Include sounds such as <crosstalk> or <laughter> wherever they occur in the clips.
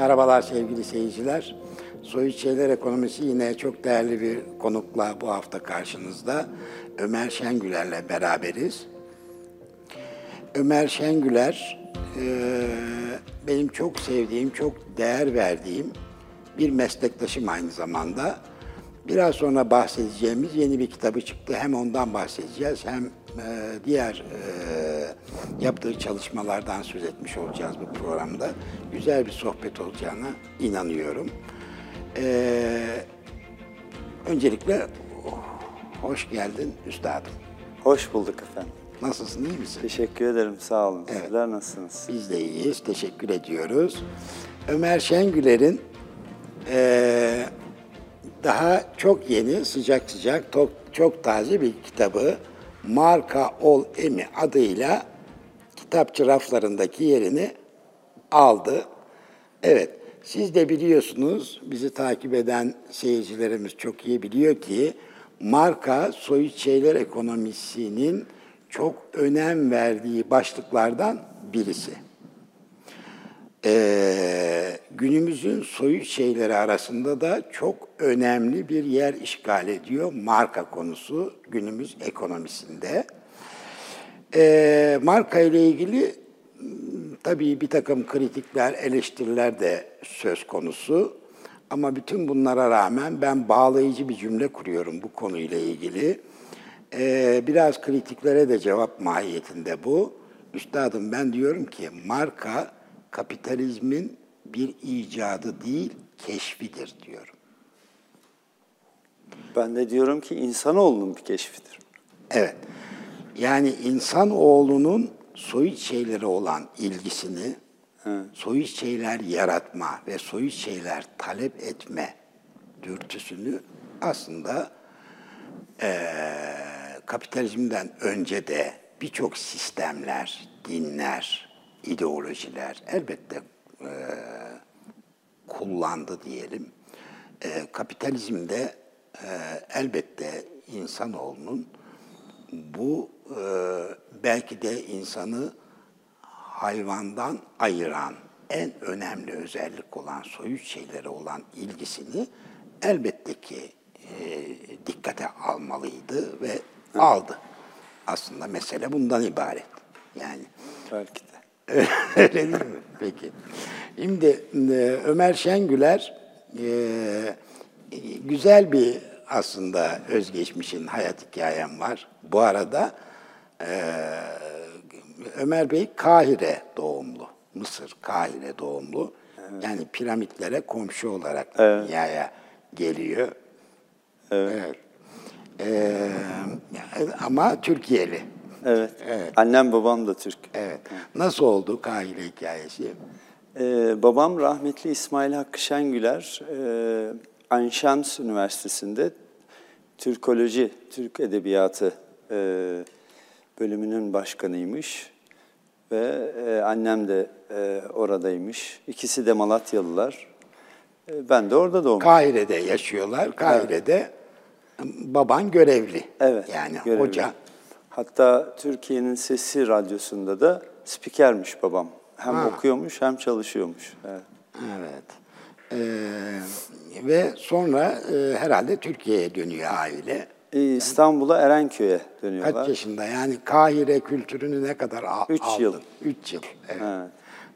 Merhabalar sevgili seyirciler. Soyut Şeyler Ekonomisi yine çok değerli bir konukla bu hafta karşınızda. Ömer Şengüler'le beraberiz. Ömer Şengüler e, benim çok sevdiğim, çok değer verdiğim bir meslektaşım aynı zamanda. Biraz sonra bahsedeceğimiz yeni bir kitabı çıktı. Hem ondan bahsedeceğiz hem e, diğer e, yaptığı çalışmalardan söz etmiş olacağız bu programda. Güzel bir sohbet olacağına inanıyorum. E, öncelikle hoş geldin üstadım. Hoş bulduk efendim. Nasılsın, iyi misin? Teşekkür ederim, sağ olun. Sizler nasılsınız? Biz de iyiyiz, teşekkür ediyoruz. Ömer Şengüler'in eee, daha çok yeni, sıcak sıcak, çok, çok taze bir kitabı Marka Ol Emi adıyla kitapçı raflarındaki yerini aldı. Evet, siz de biliyorsunuz, bizi takip eden seyircilerimiz çok iyi biliyor ki marka soyut şeyler ekonomisinin çok önem verdiği başlıklardan birisi. Ee, günümüzün soyut şeyleri arasında da çok önemli bir yer işgal ediyor marka konusu günümüz ekonomisinde. Ee, marka ile ilgili m, tabii bir takım kritikler, eleştiriler de söz konusu. Ama bütün bunlara rağmen ben bağlayıcı bir cümle kuruyorum bu konuyla ilgili. Ee, biraz kritiklere de cevap mahiyetinde bu. Üstadım ben diyorum ki marka kapitalizmin bir icadı değil, keşfidir diyorum. Ben de diyorum ki insanoğlunun bir keşfidir. Evet. Yani insanoğlunun soyut şeylere olan ilgisini, soyut şeyler yaratma ve soyut şeyler talep etme dürtüsünü aslında eee kapitalizmden önce de birçok sistemler, dinler, ideolojiler elbette eee, kullandı diyelim. Eee kapitalizmde eee, elbette insanoğlunun bu e, belki de insanı hayvandan ayıran en önemli özellik olan soyut şeylere olan ilgisini elbette ki e, dikkate almalıydı ve aldı. Aslında mesele bundan ibaret. Yani Belki de. <laughs> Öyle değil mi? Peki. Şimdi e, Ömer Şengüler e, güzel bir aslında özgeçmişin hayat hikayem var. Bu arada e, Ömer Bey Kahire doğumlu. Mısır Kahire doğumlu. Yani piramitlere komşu olarak dünyaya geliyor. Evet. E, ama Türkiye'li. Evet. Annem babam da Türk. Evet. Nasıl oldu Kahire hikayesi? Ee, babam rahmetli İsmail Hakkı Şengüler, e, Ayn Şems Üniversitesi'nde Türkoloji, Türk Edebiyatı e, bölümünün başkanıymış. Ve e, annem de e, oradaymış. İkisi de Malatyalılar. E, ben de orada doğmuşum. Kahire'de yaşıyorlar. Kahire'de baban görevli. Evet. Yani görevli. hoca. Hatta Türkiye'nin Sesi Radyosu'nda da spikermiş babam. Hem okuyormuş hem çalışıyormuş. Evet. Evet. Ee, ve sonra e, herhalde Türkiye'ye dönüyor aile. Ee, İstanbul'a Erenköy'e dönüyorlar. Kaç yaşında? Yani Kahire kültürünü ne kadar al- Üç aldın? yıl. Üç yıl. Evet. Evet.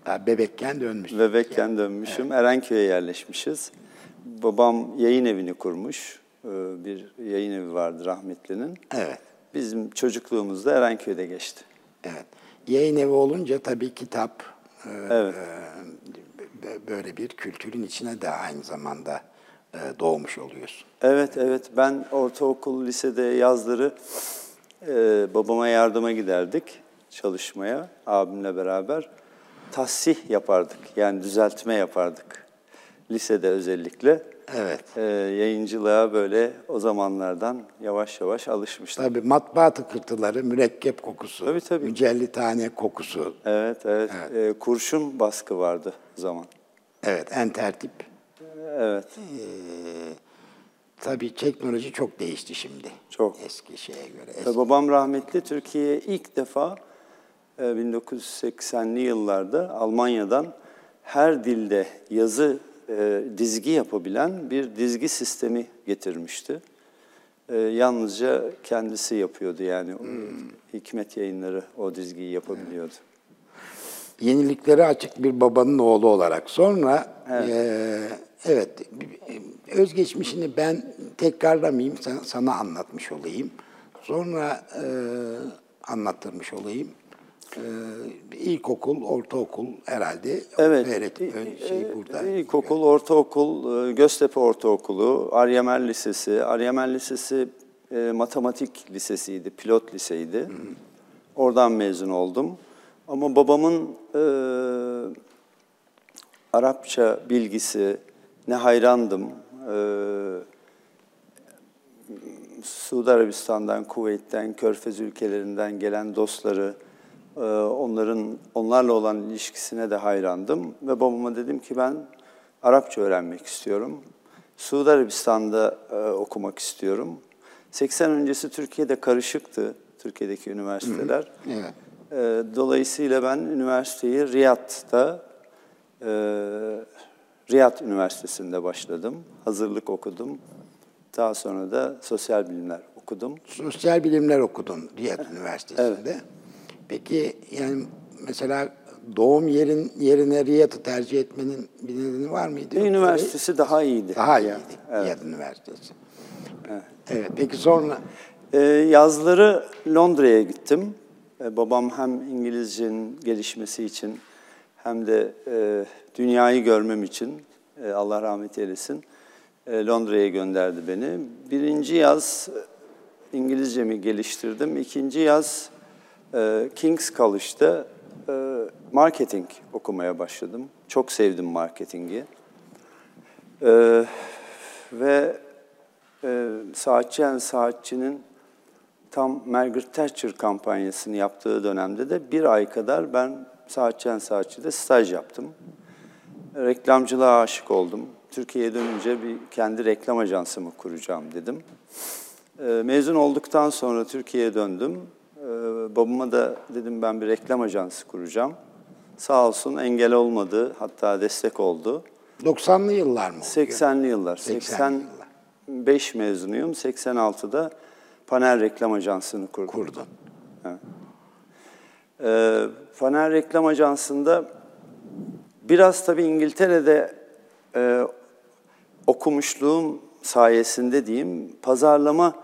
Daha bebekken dönmüş. Bebekken dönmüşüm. Erenköy'e yerleşmişiz. Babam yayın evini kurmuş. Ee, Bir yayın evi vardı rahmetlinin. Evet. Bizim çocukluğumuz da Erenköy'de geçti. Evet. Yayın evi olunca tabii kitap e, Evet. e, böyle bir kültürün içine de aynı zamanda doğmuş oluyorsun. Evet, evet. Ben ortaokul, lisede yazları e, babama yardıma giderdik çalışmaya abimle beraber. Tahsih yapardık, yani düzeltme yapardık. Lisede özellikle. Evet. E, yayıncılığa böyle o zamanlardan yavaş yavaş alışmıştım. Tabii matbaa tıkırtıları, mürekkep kokusu, Tabii, tabii. mücellitane kokusu. Evet, evet. E, kurşun baskı vardı zaman. Evet, en tertip. Evet, Tabii teknoloji çok değişti şimdi. Çok. Eski şeye göre. Eski. babam rahmetli Türkiye'ye ilk defa e, 1980'li yıllarda Almanya'dan her dilde yazı e, dizgi yapabilen bir dizgi sistemi getirmişti. E, yalnızca kendisi yapıyordu yani. O Hikmet yayınları o dizgiyi yapabiliyordu. Yeniliklere açık bir babanın oğlu olarak. Sonra evet, evet özgeçmişini ben tekrarlamayayım, sana, sana anlatmış olayım. Sonra e, anlattırmış olayım. E, ilkokul, ortaokul herhalde. Evet. Öğretim, şey burada. İlkokul, ortaokul, e, Göztepe Ortaokulu, Aryamel Lisesi. Aryamel Lisesi e, matematik lisesiydi, pilot liseydi. Oradan mezun oldum. Ama babamın e, Arapça bilgisi ne hayrandım. E, Suudi Arabistan'dan, Kuveyt'ten, Körfez ülkelerinden gelen dostları, e, onların onlarla olan ilişkisine de hayrandım ve babama dedim ki ben Arapça öğrenmek istiyorum. Suudi Arabistan'da e, okumak istiyorum. 80 öncesi Türkiye'de karışıktı, Türkiye'deki üniversiteler. Evet. E, Dolayısıyla ben üniversiteyi Riyad'da, e, Riyad Üniversitesi'nde başladım. Hazırlık okudum. Daha sonra da sosyal bilimler okudum. Sosyal bilimler okudun Riyad Üniversitesi'nde. Peki yani mesela doğum yerin yerine Riyad'ı tercih etmenin bir nedeni var mıydı? Yoksa Üniversitesi daha iyiydi. Daha iyiydi Riyad Üniversitesi. Evet. Peki sonra Ee, yazları Londra'ya gittim. Babam hem İngilizcenin gelişmesi için hem de e, dünyayı görmem için e, Allah rahmet eylesin e, Londra'ya gönderdi beni. Birinci yaz e, İngilizcemi geliştirdim. İkinci yaz e, King's College'da e, marketing okumaya başladım. Çok sevdim marketingi. Ee, ve e, Saatçi Saatçi'nin tam Margaret Thatcher kampanyasını yaptığı dönemde de bir ay kadar ben Saatçi and Saatçi'de staj yaptım. Reklamcılığa aşık oldum. Türkiye'ye dönünce bir kendi reklam ajansımı kuracağım dedim. Ee, mezun olduktan sonra Türkiye'ye döndüm. Ee, babama da dedim ben bir reklam ajansı kuracağım. Sağ olsun engel olmadı, hatta destek oldu. 90'lı yıllar mı? oluyor? 80'li yıllar. 80'li yıllar. 85 mezunuyum. 86'da Panel Reklam Ajansı'nı kurdum. Kurdun. Ee, Panel Reklam Ajansı'nda biraz tabii İngiltere'de e, okumuşluğum sayesinde diyeyim, pazarlama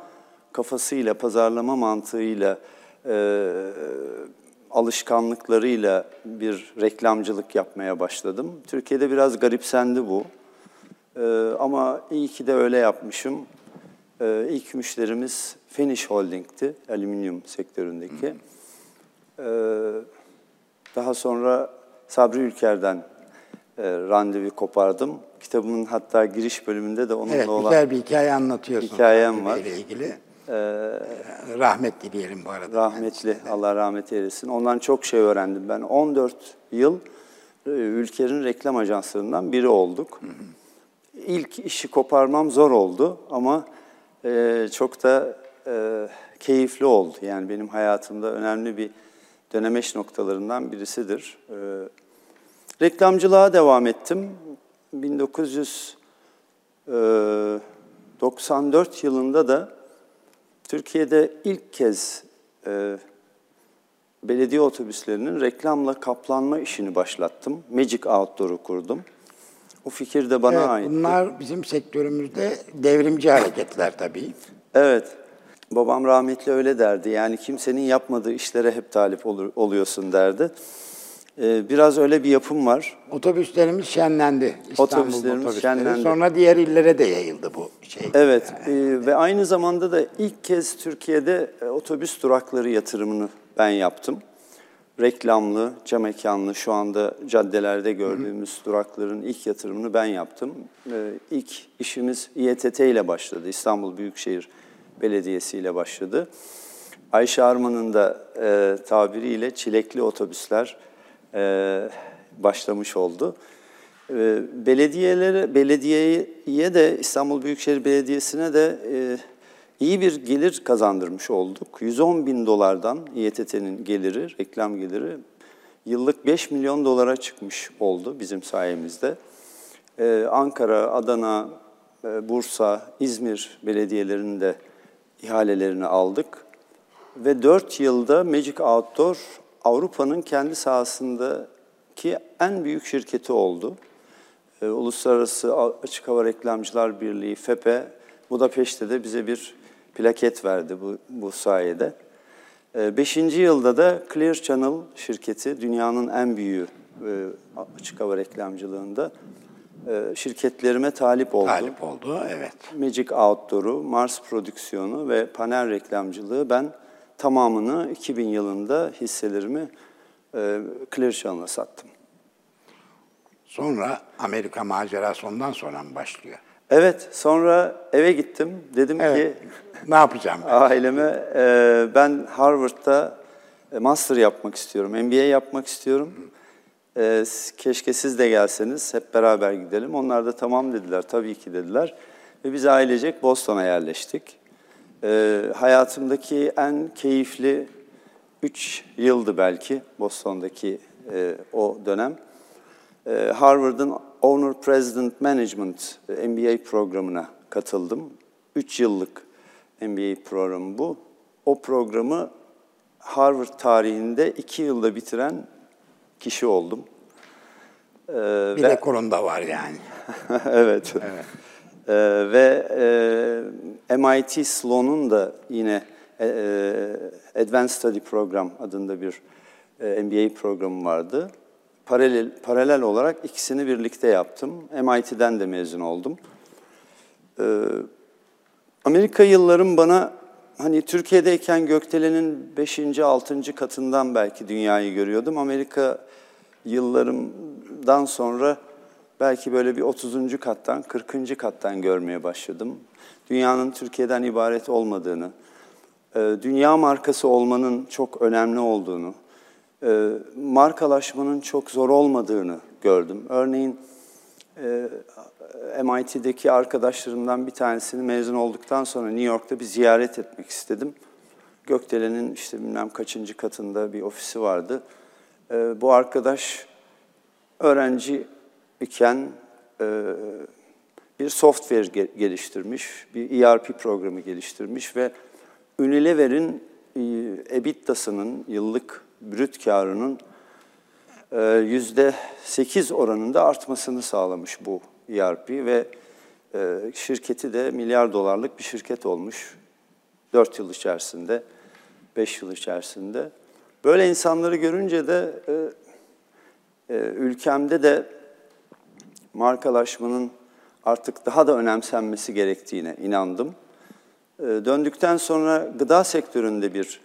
kafasıyla, pazarlama mantığıyla, e, alışkanlıklarıyla bir reklamcılık yapmaya başladım. Türkiye'de biraz garipsendi bu. Ee, ama iyi ki de öyle yapmışım. Ee, ilk müşterimiz Finish Holding'ti, alüminyum sektöründeki. Ee, daha sonra Sabri Ülker'den e, randevu kopardım. Kitabımın hatta giriş bölümünde de onunla Evet, olan güzel bir hikaye anlatıyorsun. Hikayem var. Bey'le ilgili. Rahmet dileyelim bu arada. rahmetli, Allah rahmet eylesin. Ondan çok şey öğrendim. Ben 14 yıl e, ülkenin reklam ajanslarından biri olduk. İlk işi koparmam zor oldu ama e, çok da e, keyifli oldu. Yani benim hayatımda önemli bir dönemeç noktalarından birisidir. E, reklamcılığa devam ettim. 1994 yılında da Türkiye'de ilk kez e, belediye otobüslerinin reklamla kaplanma işini başlattım. Magic Outdoor'u kurdum. O fikir de bana Evet, ait. bunlar bizim sektörümüzde devrimci hareketler tabii. Evet. Babam rahmetli öyle derdi. Yani kimsenin yapmadığı işlere hep talip olur, oluyorsun derdi. Ee, biraz öyle bir yapım var. Otobüslerimiz şenlendi. İstanbul Otobüslerimiz otobüsleri. şenlendi. Sonra diğer illere de yayıldı bu şey. Evet e, ve aynı zamanda da ilk kez Türkiye'de e, otobüs durakları yatırımını ben yaptım. Reklamlı, cam mekanlı şu anda caddelerde gördüğümüz durakların ilk yatırımını ben yaptım. E, İlk işimiz İETT ile başladı. İstanbul Büyükşehir Belediyesi ile başladı. Ayşe Arman'ın da e, tabiriyle çilekli otobüsler e, başlamış oldu. E, belediyelere, belediyeye de İstanbul Büyükşehir Belediyesi'ne de e, iyi bir gelir kazandırmış olduk. 110 bin dolardan İETT'nin geliri, reklam geliri yıllık 5 milyon dolara çıkmış oldu bizim sayemizde. Ee, Ankara, Adana, e, Bursa, İzmir belediyelerinin de ihalelerini aldık. Ve 4 yılda Magic Outdoor Avrupa'nın kendi sahasındaki en büyük şirketi oldu. Ee, Uluslararası Açık Hava Reklamcılar Birliği, FEPE, Budapeşte de bize bir plaket verdi bu, bu sayede. Ee, beşinci yılda da Clear Channel şirketi, dünyanın en büyüğü e, açık hava reklamcılığında şirketlerime talip oldu. Talip oldu, evet. Magic Outdoor'u, Mars prodüksiyonu ve panel reklamcılığı ben tamamını 2000 yılında hisselerimi e, Clear Channel'a sattım. Sonra Amerika macerası ondan sonra mı başlıyor? Evet, sonra eve gittim. Dedim Evet. ki ne yapacağım ben? aileme e, ben Harvard'da e, master yapmak istiyorum, MBA yapmak istiyorum. E, keşke siz de gelseniz, hep beraber gidelim. Onlar da tamam dediler, tabii ki dediler. Ve biz ailecek Boston'a yerleştik. E, hayatımdaki en keyifli üç yıldı belki Boston'daki e, o dönem. E, Harvard'ın Owner President Management e, MBA programına katıldım. Üç yıllık MBA programı bu. O programı Harvard tarihinde iki yılda bitiren kişi oldum. E, Bir ve- rekorunda var yani. <laughs> evet. Ee, ve e, MIT Sloan'un da yine e, e, Advanced Study Program adında bir e, MBA programı vardı. Paralel, paralel olarak ikisini birlikte yaptım. MIT'den de mezun oldum. Ee, Amerika yıllarım bana hani Türkiye'deyken gökdelenin 5. 6. katından belki dünyayı görüyordum. Amerika yıllarımdan sonra belki böyle bir 30. kattan, 40. kattan görmeye başladım. Dünyanın Türkiye'den ibaret olmadığını, e, dünya markası olmanın çok önemli olduğunu, e, markalaşmanın çok zor olmadığını gördüm. Örneğin e, MIT'deki arkadaşlarımdan bir tanesini mezun olduktan sonra New York'ta bir ziyaret etmek istedim. Gökdelen'in işte bilmem kaçıncı katında bir ofisi vardı. E, bu arkadaş öğrenci iken e, bir software ge- geliştirmiş, bir ERP programı geliştirmiş ve Unilever'in e, EBITDA'sının, yıllık brüt karının e, yüzde sekiz oranında artmasını sağlamış bu ERP ve e, şirketi de milyar dolarlık bir şirket olmuş. Dört yıl içerisinde, beş yıl içerisinde. Böyle insanları görünce de e, e, ülkemde de markalaşmanın artık daha da önemsenmesi gerektiğine inandım. E, döndükten sonra gıda sektöründe bir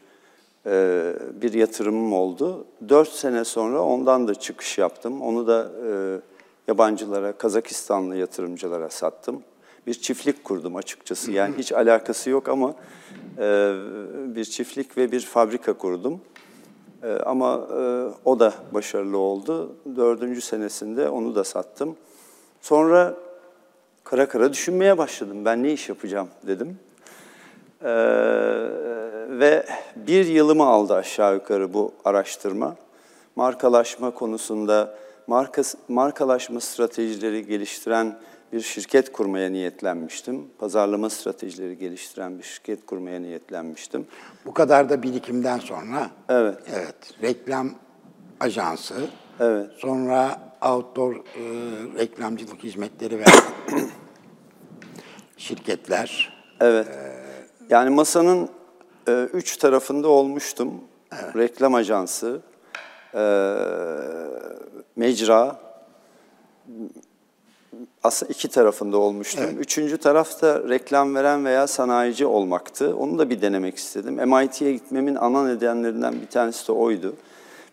e, bir yatırımım oldu. Dört sene sonra ondan da çıkış yaptım. Onu da e, yabancılara, Kazakistanlı yatırımcılara sattım. Bir çiftlik kurdum açıkçası. Yani hiç alakası yok ama e, bir çiftlik ve bir fabrika kurdum. E, ama e, o da başarılı oldu. Dördüncü senesinde onu da sattım. Sonra kara kara düşünmeye başladım. Ben ne iş yapacağım dedim. Ee, ve bir yılımı aldı aşağı yukarı bu araştırma. Markalaşma konusunda marka, markalaşma stratejileri geliştiren bir şirket kurmaya niyetlenmiştim. Pazarlama stratejileri geliştiren bir şirket kurmaya niyetlenmiştim. Bu kadar da birikimden sonra Evet. evet reklam ajansı, Evet. sonra outdoor e, reklamcılık hizmetleri veren <coughs> şirketler. Evet. Yani masanın e, üç tarafında olmuştum. Reklam ajansı, e, mecra, aslında iki tarafında olmuştum. Üçüncü taraf da reklam veren veya sanayici olmaktı. Onu da bir denemek istedim. MIT'ye gitmemin ana nedenlerinden bir tanesi de oydu.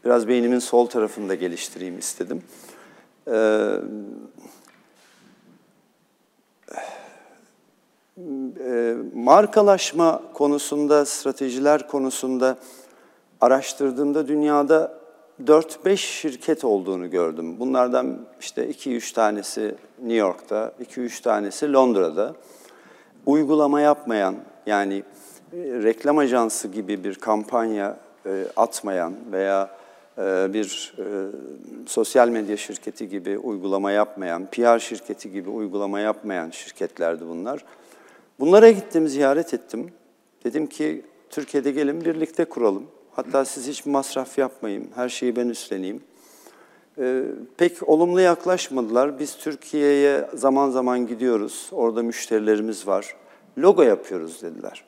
Biraz beynimin sol tarafını da geliştireyim istedim. Ee, e, markalaşma konusunda, stratejiler konusunda araştırdığımda dünyada 4-5 şirket olduğunu gördüm. Bunlardan işte 2-3 tanesi New York'ta, 2-3 tanesi Londra'da. Uygulama yapmayan, yani e, reklam ajansı gibi bir kampanya e, atmayan veya e, bir sosyal medya şirketi gibi uygulama yapmayan, PR şirketi gibi uygulama yapmayan şirketlerdi bunlar. Bunlara gittim, ziyaret ettim. Dedim ki Türkiye'de gelin birlikte kuralım. Hatta siz hiç masraf yapmayın, her şeyi ben üstleneyim. Ee, pek olumlu yaklaşmadılar. Biz Türkiye'ye zaman zaman gidiyoruz. Orada müşterilerimiz var. Logo yapıyoruz dediler.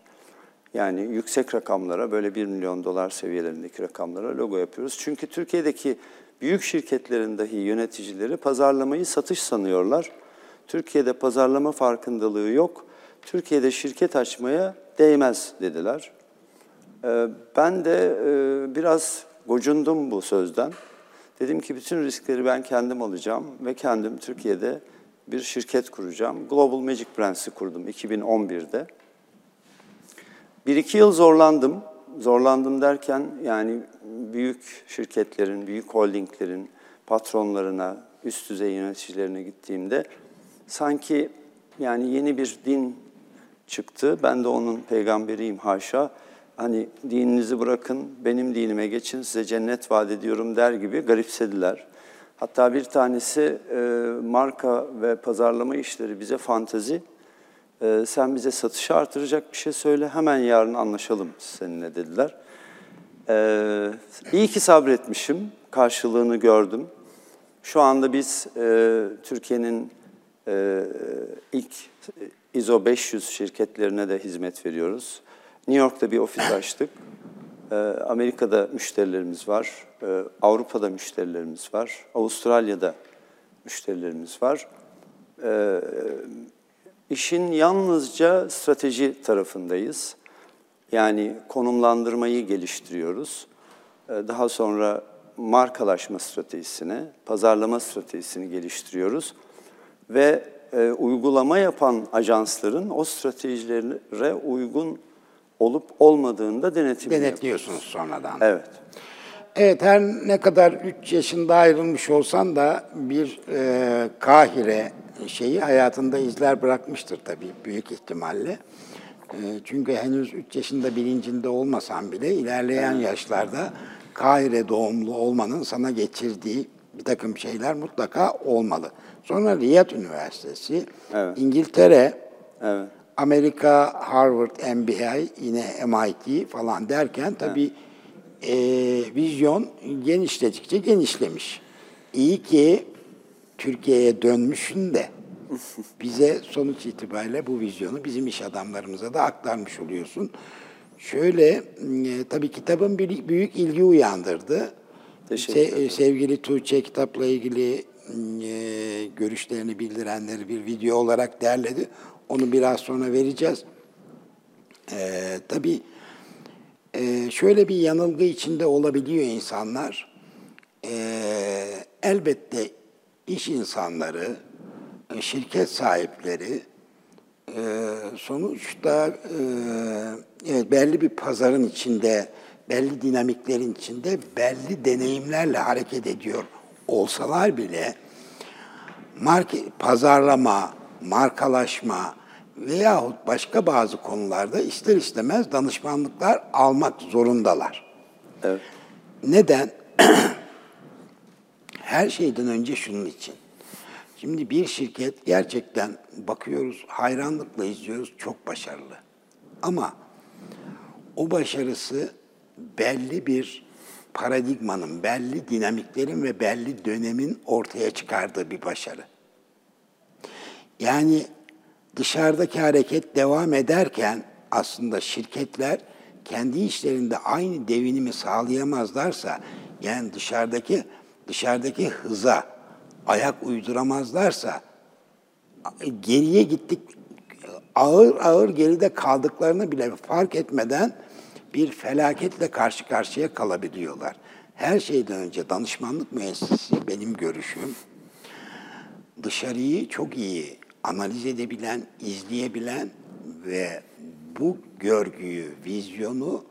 Yani yüksek rakamlara, böyle 1 milyon dolar seviyelerindeki rakamlara logo yapıyoruz. Çünkü Türkiye'deki büyük şirketlerin dahi yöneticileri pazarlamayı satış sanıyorlar. Türkiye'de pazarlama farkındalığı yok. Türkiye'de şirket açmaya değmez dediler. Ee, Ben de e, biraz gocundum bu sözden. Dedim ki bütün riskleri ben kendim alacağım ve kendim Türkiye'de bir şirket kuracağım. Global Magic Brands'i kurdum 2011'de. Bir iki yıl zorlandım. Zorlandım derken yani büyük şirketlerin, büyük holdinglerin patronlarına, üst düzey yöneticilerine gittiğimde sanki yani yeni bir din çıktı. Ben de onun peygamberiyim haşa. Hani dininizi bırakın, benim dinime geçin, size cennet vaat ediyorum der gibi garipsediler. Hatta bir tanesi e, marka ve pazarlama işleri bize fantezi. E, sen bize satışı artıracak bir şey söyle, hemen yarın anlaşalım seninle dediler. E, iyi ki sabretmişim, karşılığını gördüm. Şu anda biz e, Türkiye'nin e, ilk ISO 500 şirketlerine de hizmet veriyoruz. New York'ta bir ofis <laughs> açtık. E, Amerika'da müşterilerimiz var. E, Avrupa'da müşterilerimiz var. Avustralya'da müşterilerimiz var. E, işin yalnızca strateji tarafındayız. Yani konumlandırmayı geliştiriyoruz. E, Daha sonra markalaşma stratejisini, pazarlama stratejisini geliştiriyoruz. Ve e, uygulama yapan ajansların o stratejilere uygun olup olmadığını da denetimini yapıyoruz. Denetliyorsunuz sonradan. Evet. Evet her ne kadar 3 yaşında ayrılmış olsan da bir e, Kahire şeyi hayatında izler bırakmıştır tabii büyük ihtimalle. E, çünkü henüz 3 yaşında bilincinde olmasan bile ilerleyen yaşlarda Kahire doğumlu olmanın sana geçirdiği bir takım şeyler mutlaka olmalı. Sonra Riyad Üniversitesi, Evet. İngiltere, Evet. Amerika, Harvard, MBA, yine MIT falan derken tabii e, vizyon genişledikçe genişlemiş. İyi ki Türkiye'ye dönmüşsün de <laughs> bize sonuç itibariyle bu vizyonu bizim iş adamlarımıza da aktarmış oluyorsun. Şöyle, e, tabii kitabın bir, büyük ilgi uyandırdı. Teşekkür Se- sevgili Tuğçe kitapla ilgili e, görüşlerini bildirenleri bir video olarak derledi. Onu biraz sonra vereceğiz. E, tabii e, şöyle bir yanılgı içinde olabiliyor insanlar. E, elbette iş insanları, e, şirket sahipleri e, sonuçta e, belli bir pazarın içinde, belli dinamiklerin içinde belli deneyimlerle hareket ediyor olsalar bile market, pazarlama, markalaşma veyahut başka bazı konularda ister istemez danışmanlıklar almak zorundalar. Evet. Neden? <clears throat> Her şeyden önce şunun için. Şimdi bir şirket gerçekten bakıyoruz, hayranlıkla izliyoruz, çok başarılı. Ama o başarısı belli bir paradigmanın, belli dinamiklerin ve belli dönemin ortaya çıkardığı bir başarı. Yani dışarıdaki hareket devam ederken aslında şirketler kendi işlerinde aynı devinimi sağlayamazlarsa, yani dışarıdaki dışarıdaki hıza ayak uyduramazlarsa geriye gittik ağır ağır geride kaldıklarını bile fark etmeden bir felaketle karşı karşıya kalabiliyorlar. Her şeyden önce danışmanlık müessesesi benim görüşüm dışarıyı çok iyi analiz edebilen, izleyebilen ve bu görgüyü, vizyonu,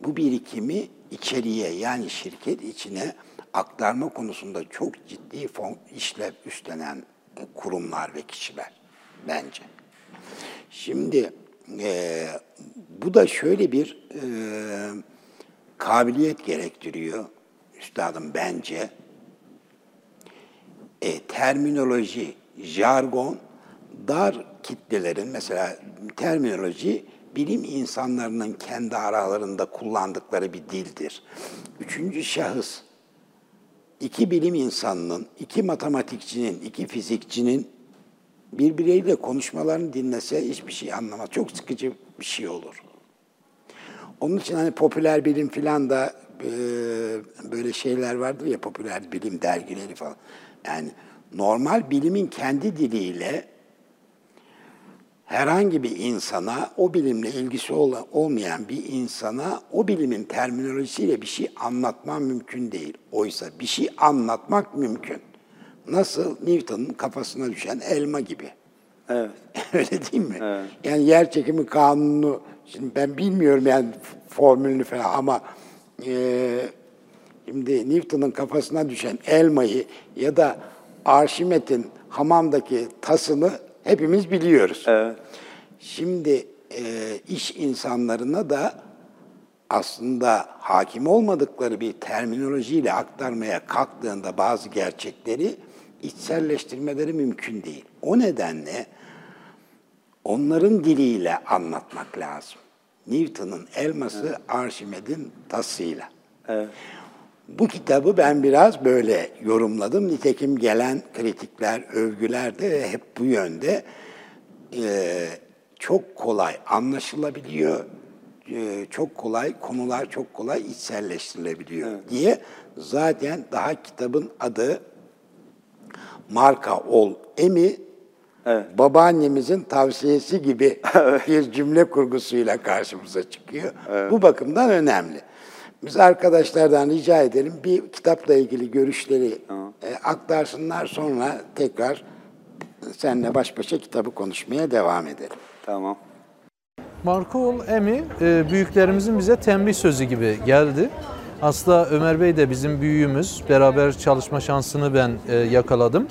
bu birikimi içeriye yani şirket içine aktarma konusunda çok ciddi işlev üstlenen kurumlar ve kişiler bence. Şimdi e, bu da şöyle bir e, kabiliyet gerektiriyor. üstadım bence e, terminoloji, jargon dar kitlelerin mesela terminoloji bilim insanlarının kendi aralarında kullandıkları bir dildir. Üçüncü şahıs iki bilim insanının, iki matematikçinin, iki fizikçinin birbirleriyle konuşmalarını dinlese hiçbir şey anlamaz. Çok sıkıcı bir şey olur. Onun için hani popüler bilim filan da e, böyle şeyler vardır ya popüler bilim dergileri falan. Yani normal bilimin kendi diliyle herhangi bir insana, o bilimle ilgisi ol- olmayan bir insana o bilimin terminolojisiyle bir şey anlatman mümkün değil. Oysa bir şey anlatmak mümkün. Nasıl Newton'un kafasına düşen elma gibi. Evet. <laughs> Öyle değil mi? Yani yer çekimi kanunu, şimdi ben bilmiyorum yani formülünü falan ama e, şimdi Newton'un kafasına düşen elmayı ya da Arşimet'in hamamdaki tasını hepimiz biliyoruz. Evet. Şimdi e, iş insanlarına da aslında hakim olmadıkları bir terminolojiyle aktarmaya kalktığında bazı gerçekleri içselleştirmeleri mümkün değil. O nedenle onların diliyle anlatmak lazım. Newton'un elması Arşimed'in tasıyla. Evet. Bu kitabı ben biraz böyle yorumladım. Nitekim gelen kritikler, övgüler de hep bu yönde. Ee, çok kolay anlaşılabiliyor, ee, çok kolay, konular çok kolay içselleştirilebiliyor diye zaten daha kitabın adı Marka Ol Emi Evet. babaannemizin tavsiyesi gibi <laughs> bir cümle kurgusuyla karşımıza çıkıyor. Bu bakımdan önemli. Biz arkadaşlardan rica edelim bir kitapla ilgili görüşleri e, aktarsınlar sonra tekrar seninle baş başa kitabı konuşmaya devam edelim. Tamam. Marco Emi e, büyüklerimizin bize tembih sözü gibi geldi. Aslında Ömer Bey de bizim büyüğümüz. Beraber çalışma şansını ben e, yakaladım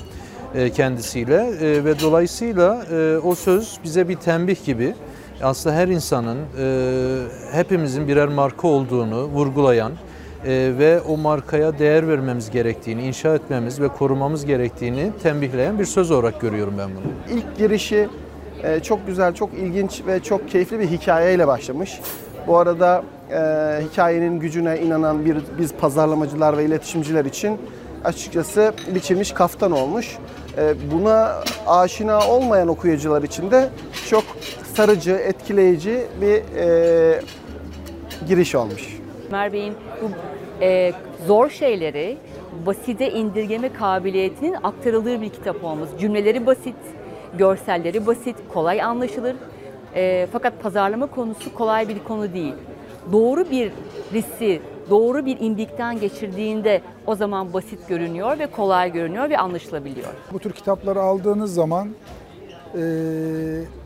e, kendisiyle E, ve dolayısıyla e, o söz bize bir tembih gibi. Aslında her insanın, e, hepimizin birer marka olduğunu vurgulayan e, ve o markaya değer vermemiz gerektiğini, inşa etmemiz ve korumamız gerektiğini tembihleyen bir söz olarak görüyorum ben bunu. İlk girişi e, çok güzel, çok ilginç ve çok keyifli bir hikayeyle başlamış. Bu arada e, hikayenin gücüne inanan bir biz pazarlamacılar ve iletişimciler için açıkçası biçilmiş kaftan olmuş. E, buna aşina olmayan okuyucular için de çok sarıcı, etkileyici bir e, giriş olmuş. Ömer Bey'in bu e, zor şeyleri basite indirgeme kabiliyetinin aktarıldığı bir kitap olması. Cümleleri basit, görselleri basit, kolay anlaşılır. E, fakat pazarlama konusu kolay bir konu değil. Doğru bir rissi, doğru bir imbikten geçirdiğinde o zaman basit görünüyor ve kolay görünüyor ve anlaşılabiliyor. Bu tür kitapları aldığınız zaman e,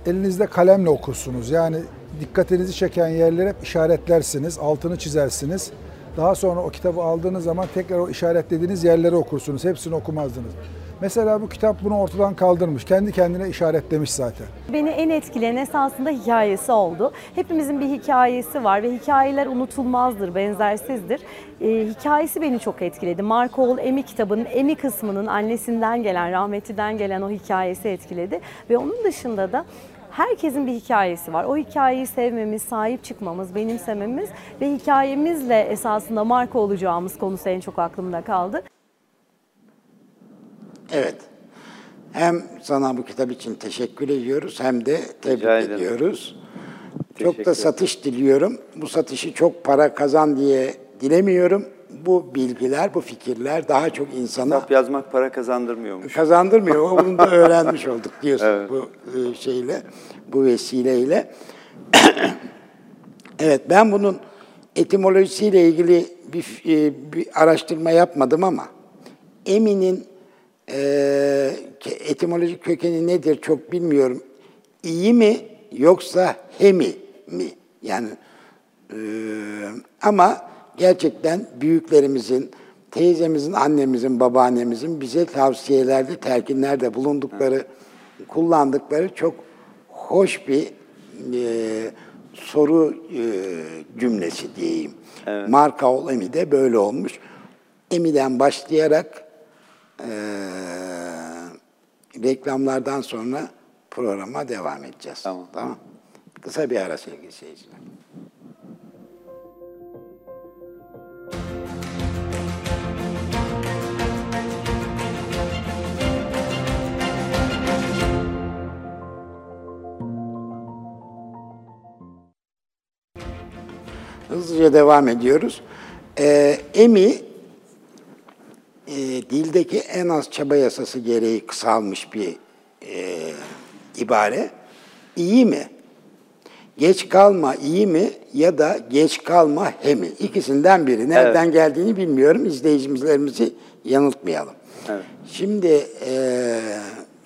elinizde kalemle okursunuz. Yani dikkatinizi çeken yerleri hep işaretlersiniz, altını çizersiniz. Daha sonra o kitabı aldığınız zaman tekrar o işaretlediğiniz yerleri okursunuz. Hepsini okumazdınız. Mesela bu kitap bunu ortadan kaldırmış. Kendi kendine işaretlemiş zaten. Beni en etkileyen esasında hikayesi oldu. Hepimizin bir hikayesi var ve hikayeler unutulmazdır, benzersizdir. Ee, hikayesi beni çok etkiledi. Marco Oğul Emi kitabının Emi kısmının annesinden gelen, rahmetliden gelen o hikayesi etkiledi. Ve onun dışında da herkesin bir hikayesi var. O hikayeyi sevmemiz, sahip çıkmamız, benimsememiz ve hikayemizle esasında marka olacağımız konusu en çok aklımda kaldı. Evet. Hem sana bu kitap için teşekkür ediyoruz hem de tebrik ediyoruz. Teşekkür çok da satış diliyorum. Bu satışı çok para kazan diye dilemiyorum. Bu bilgiler, bu fikirler daha çok insana Kitap yazmak para kazandırmıyormuş. kazandırmıyor. <laughs> Onu da öğrenmiş olduk diyorsun bu e, şeyle, bu vesileyle. <clears throat> evet ben bunun etimolojisiyle ilgili bir, e, bir araştırma yapmadım ama Emin'in e, etimolojik kökeni nedir çok bilmiyorum. İyi mi yoksa hemi mi? Yani e, ama gerçekten büyüklerimizin, teyzemizin, annemizin, babaannemizin bize tavsiyelerde, telkinlerde bulundukları, kullandıkları çok hoş bir e, soru e, cümlesi diyeyim. Marka olemi de böyle olmuş. Emi'den başlayarak eee, reklamlardan sonra programa devam edeceğiz. Tamam. Tamam. Kısa bir ara sevgili seyirciler. Hızlıca devam ediyoruz. Ee, emi e, dildeki en az çaba yasası gereği kısalmış bir e, ibare. İyi mi? Geç kalma iyi mi ya da geç kalma he mi? İkisinden biri. Nereden geldiğini bilmiyorum. İzleyicilerimizi yanıltmayalım. Evet. Şimdi e,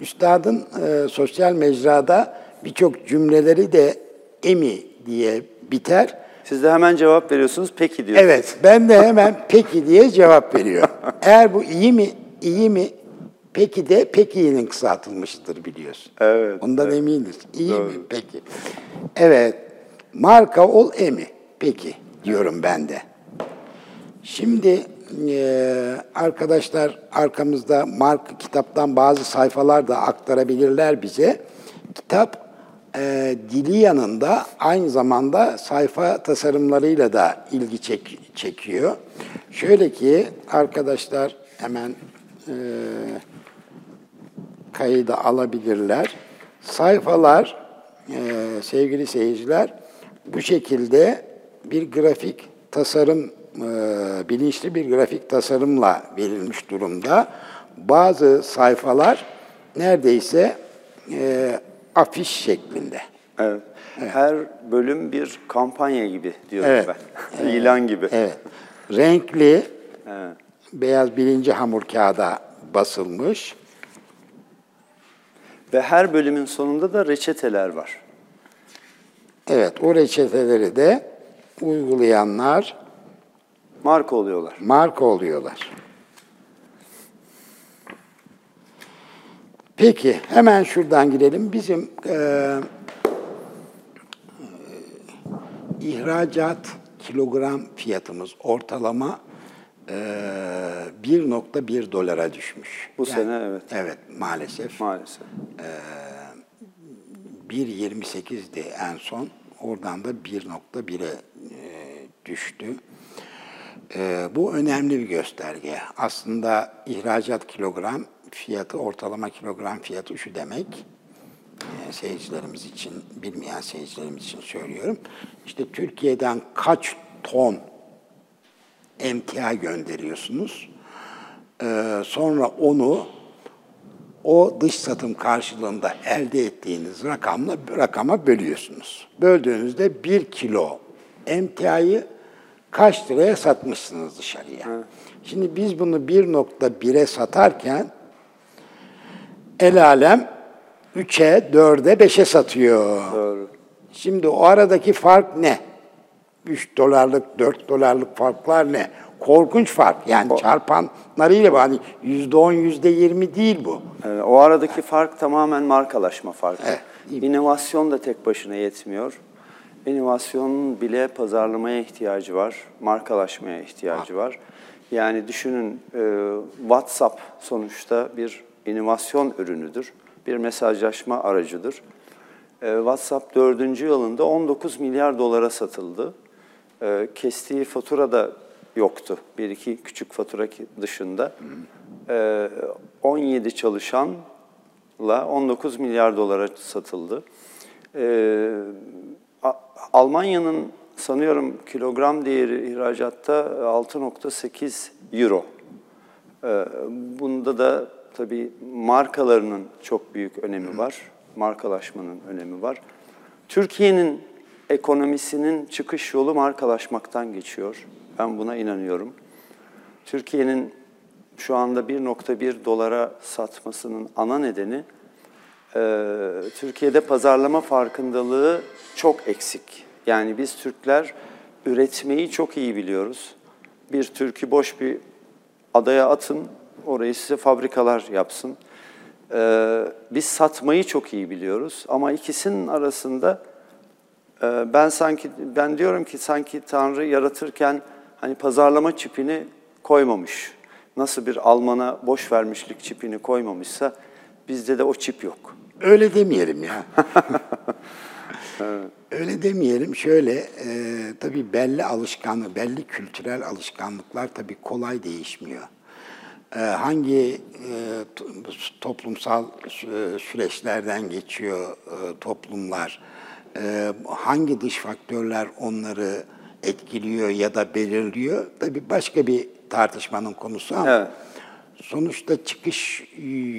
üstadın e, sosyal mecrada birçok cümleleri de emi diye biter. Siz de hemen cevap veriyorsunuz. Peki diyorsunuz. Evet, ben de hemen peki diye cevap veriyorum. <laughs> Eğer bu iyi mi, iyi mi, peki de peki'nin kısaltılmıştır biliyorsun. Evet, Ondan eminiz. İyi mi, peki. Evet, marka ol emi, peki diyorum ben de. Şimdi eee, arkadaşlar arkamızda marka kitaptan bazı sayfalar da aktarabilirler bize. Kitap eee, dili yanında aynı zamanda sayfa tasarımlarıyla da ilgi çek- çekiyor. Şöyle ki arkadaşlar hemen eee kaydı alabilirler. Sayfalar eee, sevgili seyirciler bu şekilde bir grafik tasarım eee, bilinçli bir grafik tasarımla verilmiş durumda. Bazı sayfalar neredeyse eee, afiş şeklinde. Evet. Her bölüm bir kampanya gibi diyorum Evet. ben. <laughs> İlan gibi. Evet. Renkli Evet. beyaz birinci hamur kağıda basılmış. Ve her bölümün sonunda da reçeteler var. Evet, o reçeteleri de uygulayanlar Marka oluyorlar. marka oluyorlar. Peki, hemen şuradan girelim. Bizim eee, ihracat kilogram fiyatımız ortalama eee 1.1 dolara düşmüş. Bu sene evet. Evet, maalesef. Maalesef. 1.28'di en son. Oradan da 1.1'e e, düştü. E, bu önemli bir gösterge. Aslında ihracat kilogram fiyatı, ortalama kilogram fiyatı şu demek. E, seyircilerimiz için, bilmeyen seyircilerimiz için söylüyorum. İşte Türkiye'den kaç ton emtia gönderiyorsunuz. E, sonra onu o dış satım karşılığında elde ettiğiniz rakamla rakama bölüyorsunuz. Böldüğünüzde bir kilo emtiayı kaç liraya satmışsınız dışarıya. Şimdi biz bunu 1.1'e satarken el alem 3'e, 4'e, 5'e satıyor. Doğru. Şimdi o aradaki fark ne? 3 dolarlık, 4 dolarlık farklar ne? Korkunç fark. Yani çarpanlarıyla bu. Hani %10, %20 değil bu. Evet, o aradaki fark tamamen markalaşma farkı. Evet? İnovasyon da tek başına yetmiyor. İnovasyonun bile pazarlamaya ihtiyacı var, markalaşmaya ihtiyacı var. Yani düşünün e, WhatsApp sonuçta bir inovasyon ürünüdür, bir mesajlaşma aracıdır. E, WhatsApp dördüncü yılında 19 milyar dolara satıldı. E, kestiği fatura da yoktu. Bir iki küçük fatura dışında. E, 17 çalışanla 19 milyar dolara satıldı. E, Almanya'nın sanıyorum kilogram değeri ihracatta 6.8 euro. Ee, Bunda da tabii markalarının çok büyük önemi var. Markalaşmanın önemi var. Türkiye'nin ekonomisinin çıkış yolu markalaşmaktan geçiyor. Ben buna inanıyorum. Türkiye'nin şu anda 1.1 dolara satmasının ana nedeni ee, Türkiye'de pazarlama farkındalığı çok eksik. Yani biz Türkler üretmeyi çok iyi biliyoruz. Bir Türk'ü boş bir adaya atın, orayı size fabrikalar yapsın. Ee, biz satmayı çok iyi biliyoruz ama ikisinin arasında e, ben sanki ben diyorum ki sanki Tanrı yaratırken hani pazarlama çipini koymamış nasıl bir Alman'a boş vermişlik çipini koymamışsa bizde de o çip yok. Öyle demeyelim ya. <laughs> Öyle demeyelim. Şöyle, e, tabii belli alışkanlık, belli kültürel alışkanlıklar tabii kolay değişmiyor. E, hangi e, to- toplumsal sü- süreçlerden geçiyor e, toplumlar, e, hangi dış faktörler onları etkiliyor ya da belirliyor, tabii başka bir tartışmanın konusu ama Evet. sonuçta çıkış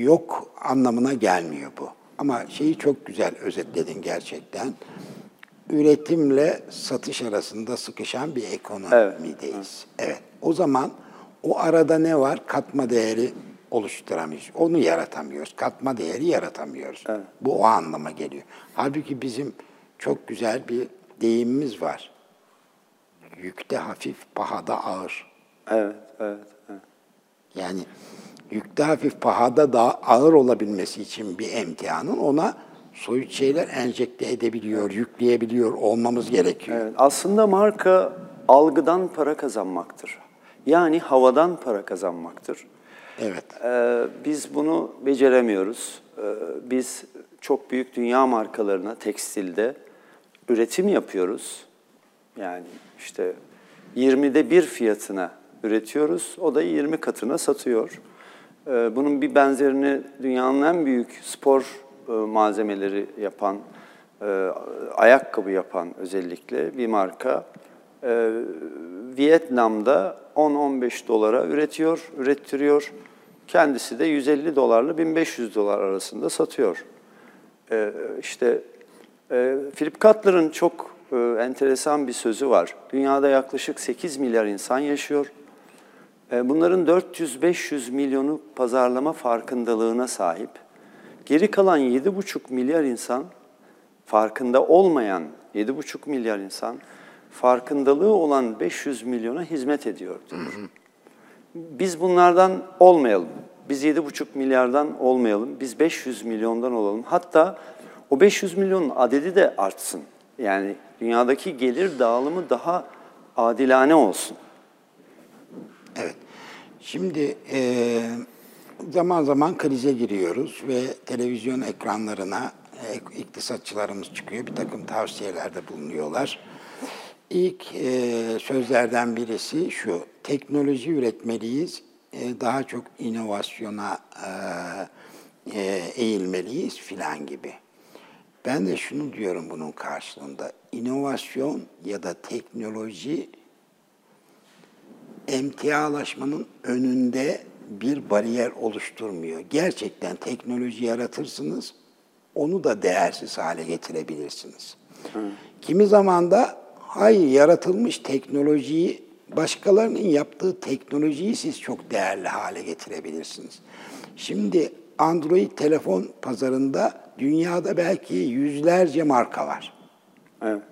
yok anlamına gelmiyor bu. Ama şeyi çok güzel özetledin gerçekten. Üretimle satış arasında sıkışan bir ekonomideyiz. Evet. O zaman o arada ne var? Katma değeri oluşturamıyoruz. Onu yaratamıyoruz. Katma değeri yaratamıyoruz. Bu o anlama geliyor. Halbuki bizim çok güzel bir deyimimiz var. Yükte hafif, pahada ağır. Evet, evet, evet. Yani yükte hafif pahada daha ağır olabilmesi için bir emtihanın ona soyut şeyler enjekte edebiliyor, yükleyebiliyor olmamız gerekiyor. Evet, aslında marka algıdan para kazanmaktır. Yani havadan para kazanmaktır. Evet. Ee, biz bunu beceremiyoruz. Ee, biz çok büyük dünya markalarına tekstilde üretim yapıyoruz. Yani işte 20'de bir fiyatına üretiyoruz. O da 20 katına satıyor. Ee, bunun bir benzerini dünyanın en büyük spor e, malzemeleri yapan, e, ayakkabı yapan özellikle bir marka e, Vietnam'da 10-15 dolara üretiyor, ürettiriyor. Kendisi de 150 dolarla 1500 dolar arasında satıyor. Ee, işte e, Philip Kotler'ın çok e, enteresan bir sözü var. Dünyada yaklaşık 8 milyar insan yaşıyor. E, bunların 400-500 milyonu pazarlama farkındalığına sahip. Geri kalan 7,5 milyar insan, farkında olmayan 7,5 milyar insan, farkındalığı olan 500 milyona hizmet ediyor diyor. Biz bunlardan olmayalım. Biz 7,5 milyardan olmayalım. Biz 500 milyondan olalım. Hatta o 500 milyonun adedi de artsın. Yani dünyadaki gelir dağılımı daha adilane olsun. Evet. Şimdi e, zaman zaman krize giriyoruz ve televizyon ekranlarına e, iktisatçılarımız çıkıyor. Bir takım tavsiyelerde bulunuyorlar. İlk e, sözlerden birisi şu, teknoloji üretmeliyiz, e, daha çok inovasyona e, e, eğilmeliyiz filan gibi. Ben de şunu diyorum bunun karşılığında, inovasyon ya da teknoloji emtialaşmanın önünde bir bariyer oluşturmuyor. Gerçekten teknoloji yaratırsınız, onu da değersiz hale getirebilirsiniz. Kimi zaman da hayır yaratılmış teknolojiyi, başkalarının yaptığı teknolojiyi siz çok değerli hale getirebilirsiniz. Şimdi Android telefon pazarında dünyada belki yüzlerce marka var. Evet.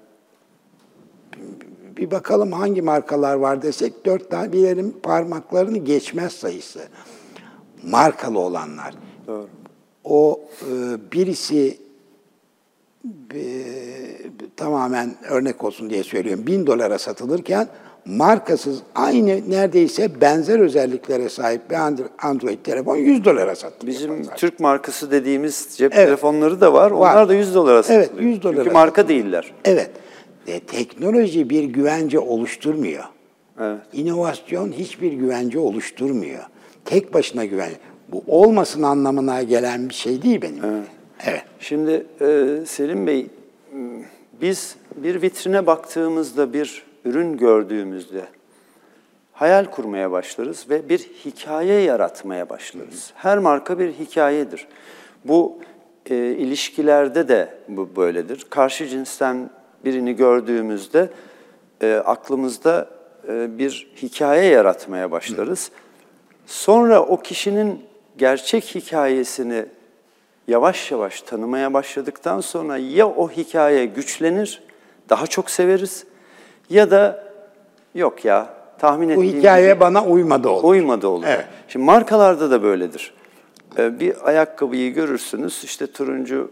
Bir bakalım hangi markalar var desek dört tane bir elin parmaklarını geçmez sayısı. Markalı olanlar. Doğru. O e, birisi e, tamamen örnek olsun diye söylüyorum. Bin dolara satılırken markasız aynı neredeyse benzer özelliklere sahip bir Andro- Android telefon 100 dolara satılıyor. Bizim pazarda. Türk markası dediğimiz cep Evet. telefonları da var. Var. Onlar da 100 dolara satılıyor. Evet, 100 dolara Çünkü marka satılıyor. değiller. Evet. E, teknoloji bir güvence oluşturmuyor. Evet. İnovasyon hiçbir güvence oluşturmuyor. Tek başına güvence. Bu olmasın anlamına gelen bir şey değil benim. Evet. evet. Şimdi e, Selim Bey, biz bir vitrine baktığımızda, bir ürün gördüğümüzde hayal kurmaya başlarız ve bir hikaye yaratmaya başlarız. Her marka bir hikayedir. Bu e, ilişkilerde de bu böyledir. Karşı cinsten birini gördüğümüzde e, aklımızda e, bir hikaye yaratmaya başlarız. Sonra o kişinin gerçek hikayesini yavaş yavaş tanımaya başladıktan sonra ya o hikaye güçlenir, daha çok severiz ya da yok ya tahmin Bu ettiğim hikaye gibi bana uymadı oldu. uymadı olur. Evet. Şimdi markalarda da böyledir. Ee, Bir ayakkabıyı görürsünüz işte turuncu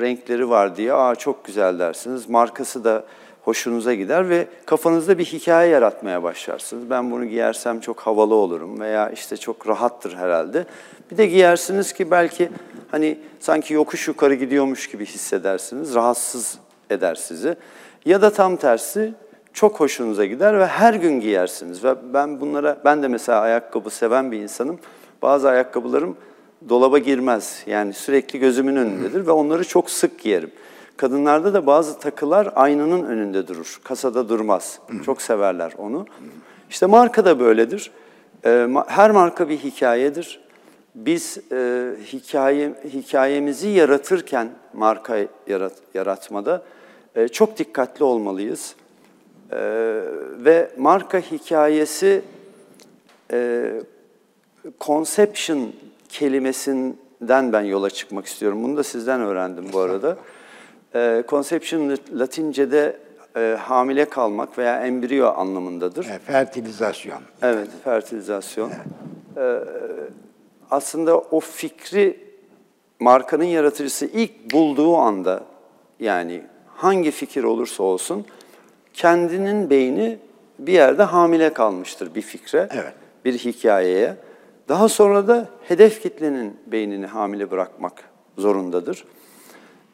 renkleri var diye aa çok güzel dersiniz. Markası da hoşunuza gider ve kafanızda bir hikaye yaratmaya başlarsınız. Ben bunu giyersem çok havalı olurum veya işte çok rahattır herhalde. Bir de giyersiniz ki belki hani sanki yokuş yukarı gidiyormuş gibi hissedersiniz, rahatsız eder sizi. Ya da tam tersi çok hoşunuza gider ve her gün giyersiniz. Ve ben bunlara, ben de mesela ayakkabı seven bir insanım. Bazı ayakkabılarım dolaba girmez. Yani sürekli gözümün önündedir ve onları çok sık giyerim. Kadınlarda da bazı takılar aynanın önünde durur. Kasada durmaz. Çok severler onu. İşte marka da böyledir. Ee, Her marka bir hikayedir. Biz e, hikaye hikayemizi yaratırken marka yarat, yaratmada e, çok dikkatli olmalıyız. E, ve marka hikayesi e, conception kelimesinden ben yola çıkmak istiyorum. Bunu da sizden öğrendim bu arada. E, conception Latince'de e, hamile kalmak veya embriyo anlamındadır. E, fertilizasyon. Evet, fertilizasyon. Ee, aslında o fikri markanın yaratıcısı ilk bulduğu anda yani hangi fikir olursa olsun kendinin beyni bir yerde hamile kalmıştır bir fikre, Evet. bir hikayeye. Daha sonra da hedef kitlenin beynini hamile bırakmak zorundadır.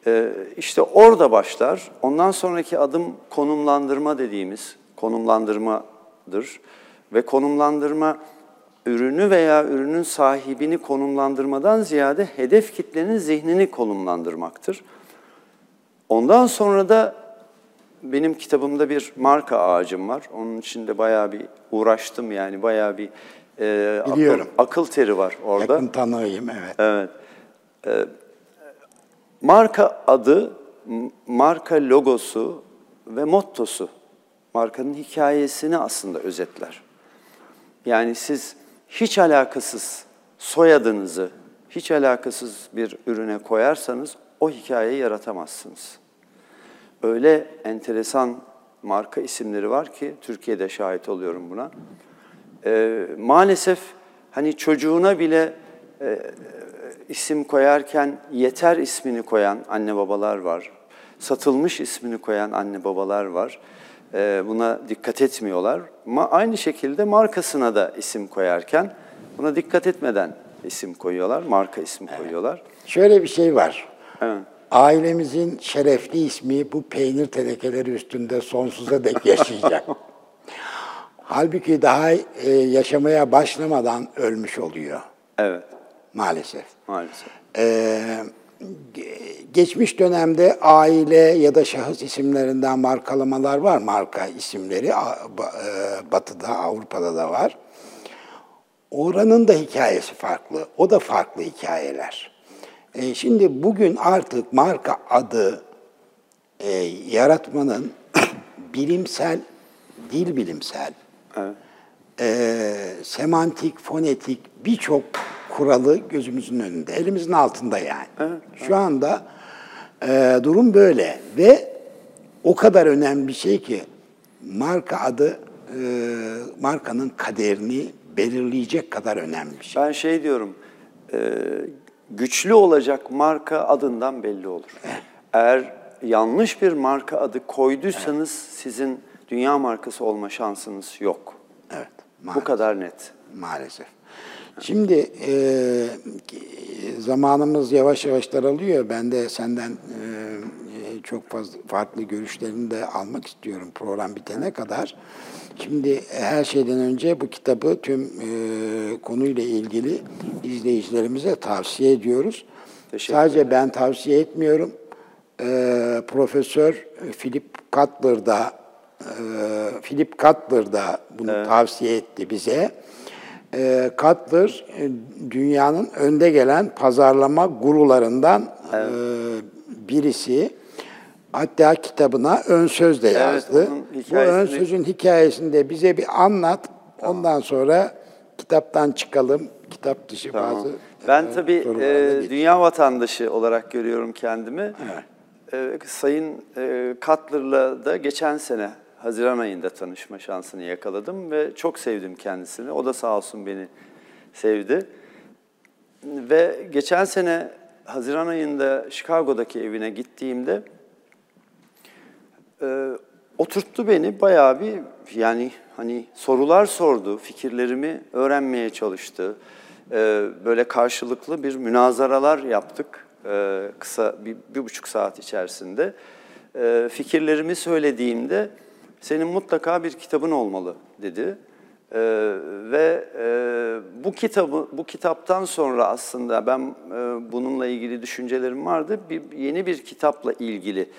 Ee, işte orada başlar. Ondan sonraki adım konumlandırma dediğimiz konumlandırmadır. Ve konumlandırma ürünü veya ürünün sahibini konumlandırmadan ziyade hedef kitlenin zihnini konumlandırmaktır. Ondan sonra da benim kitabımda bir marka ağacım var. Onun için de bayağı bir uğraştım yani bayağı bir e, akıl, Biliyorum. akıl teri var orada. Yakın tanığıyım evet. Evet. Ee, marka adı, marka logosu ve mottosu markanın hikayesini aslında özetler. Yani siz hiç alakasız soyadınızı hiç alakasız bir ürüne koyarsanız o hikayeyi yaratamazsınız. Öyle enteresan marka isimleri var ki Türkiye'de şahit oluyorum buna. Ee, maalesef hani çocuğuna bile e, isim koyarken yeter ismini koyan anne babalar var. Satılmış ismini koyan anne babalar var. Ee, buna dikkat etmiyorlar. Ama aynı şekilde markasına da isim koyarken buna dikkat etmeden isim koyuyorlar, marka ismi koyuyorlar. Şöyle bir şey var. Evet. Ailemizin şerefli ismi bu peynir tenekeleri üstünde sonsuza dek <laughs> yaşayacak. Halbuki daha e, yaşamaya başlamadan ölmüş oluyor Evet, maalesef. maalesef. Ee, geçmiş dönemde aile ya da şahıs isimlerinden markalamalar var, marka isimleri. E, Batı'da, Avrupa'da da var. Oranın da hikayesi farklı, o da farklı hikayeler. Ee, şimdi bugün artık marka adı e, yaratmanın <coughs> bilimsel, dil bilimsel, e, semantik, fonetik birçok kuralı gözümüzün önünde, elimizin altında yani. Şu anda e, durum böyle ve o kadar önemli bir şey ki marka adı e, markanın kaderini belirleyecek kadar önemli bir şey. Ben şey diyorum, e, güçlü olacak marka adından belli olur. Eğer yanlış bir marka adı koyduysanız sizin dünya markası olma şansınız yok. Evet. Bu maalesef. kadar net. Maalesef. Şimdi e, zamanımız yavaş yavaş daralıyor. Ben de senden e, çok fazla farklı görüşlerini de almak istiyorum program bitene kadar. Şimdi her şeyden önce bu kitabı tüm e, konuyla ilgili izleyicilerimize tavsiye ediyoruz. Sadece ben tavsiye etmiyorum. E, Profesör Philip Cutler da e, Philip Cutler da bunu tavsiye etti bize. E, Cutler e, dünyanın önde gelen pazarlama gurularından e, birisi. Hatta kitabına ön söz de yazdı. onun Bu ön sözün hikayesini de bize bir anlat. Ondan sonra kitaptan çıkalım. Kitap dışı Tamam. bazı Ben e, tabii e, dünya vatandaşı olarak görüyorum kendimi. E, Sayın e, Cutler'la da geçen sene Haziran ayında tanışma şansını yakaladım ve çok sevdim kendisini. O da sağ olsun beni sevdi. Ve geçen sene Haziran ayında Chicago'daki evine gittiğimde e, oturttu beni bayağı bir yani hani sorular sordu, fikirlerimi öğrenmeye çalıştı. Ee, böyle karşılıklı bir münazaralar yaptık e, kısa bir, bir buçuk saat içerisinde. Ee, fikirlerimi söylediğimde senin mutlaka bir kitabın olmalı dedi. Ee, ve e, bu kitabı bu kitaptan sonra aslında ben e, bununla ilgili düşüncelerim vardı. Bir yeni bir kitapla ilgili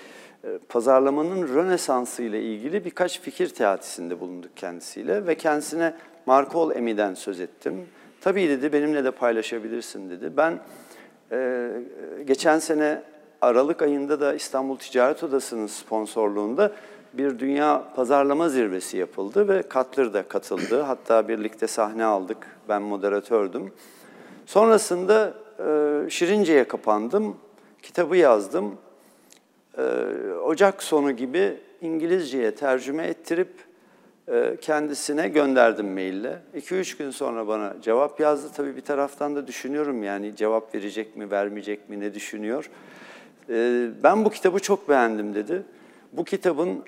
e, pazarlamanın Rönesansı ile ilgili birkaç fikir teatisinde bulunduk kendisiyle ve kendisine Marco Emi'den söz ettim. Tabii dedi benimle de paylaşabilirsin dedi. Ben e, geçen sene Aralık ayında da İstanbul Ticaret Odası'nın sponsorluğunda bir dünya pazarlama zirvesi yapıldı ve Katler da katıldı. Hatta birlikte sahne aldık. Ben moderatördüm. Sonrasında e, Şirince'ye kapandım. Kitabı yazdım. E, Ocak sonu gibi İngilizceye tercüme ettirip e, kendisine gönderdim maille. 2-3 gün sonra bana cevap yazdı. Tabii bir taraftan da düşünüyorum yani cevap verecek mi, vermeyecek mi, ne düşünüyor. Ben bu kitabı çok beğendim dedi. Bu kitabın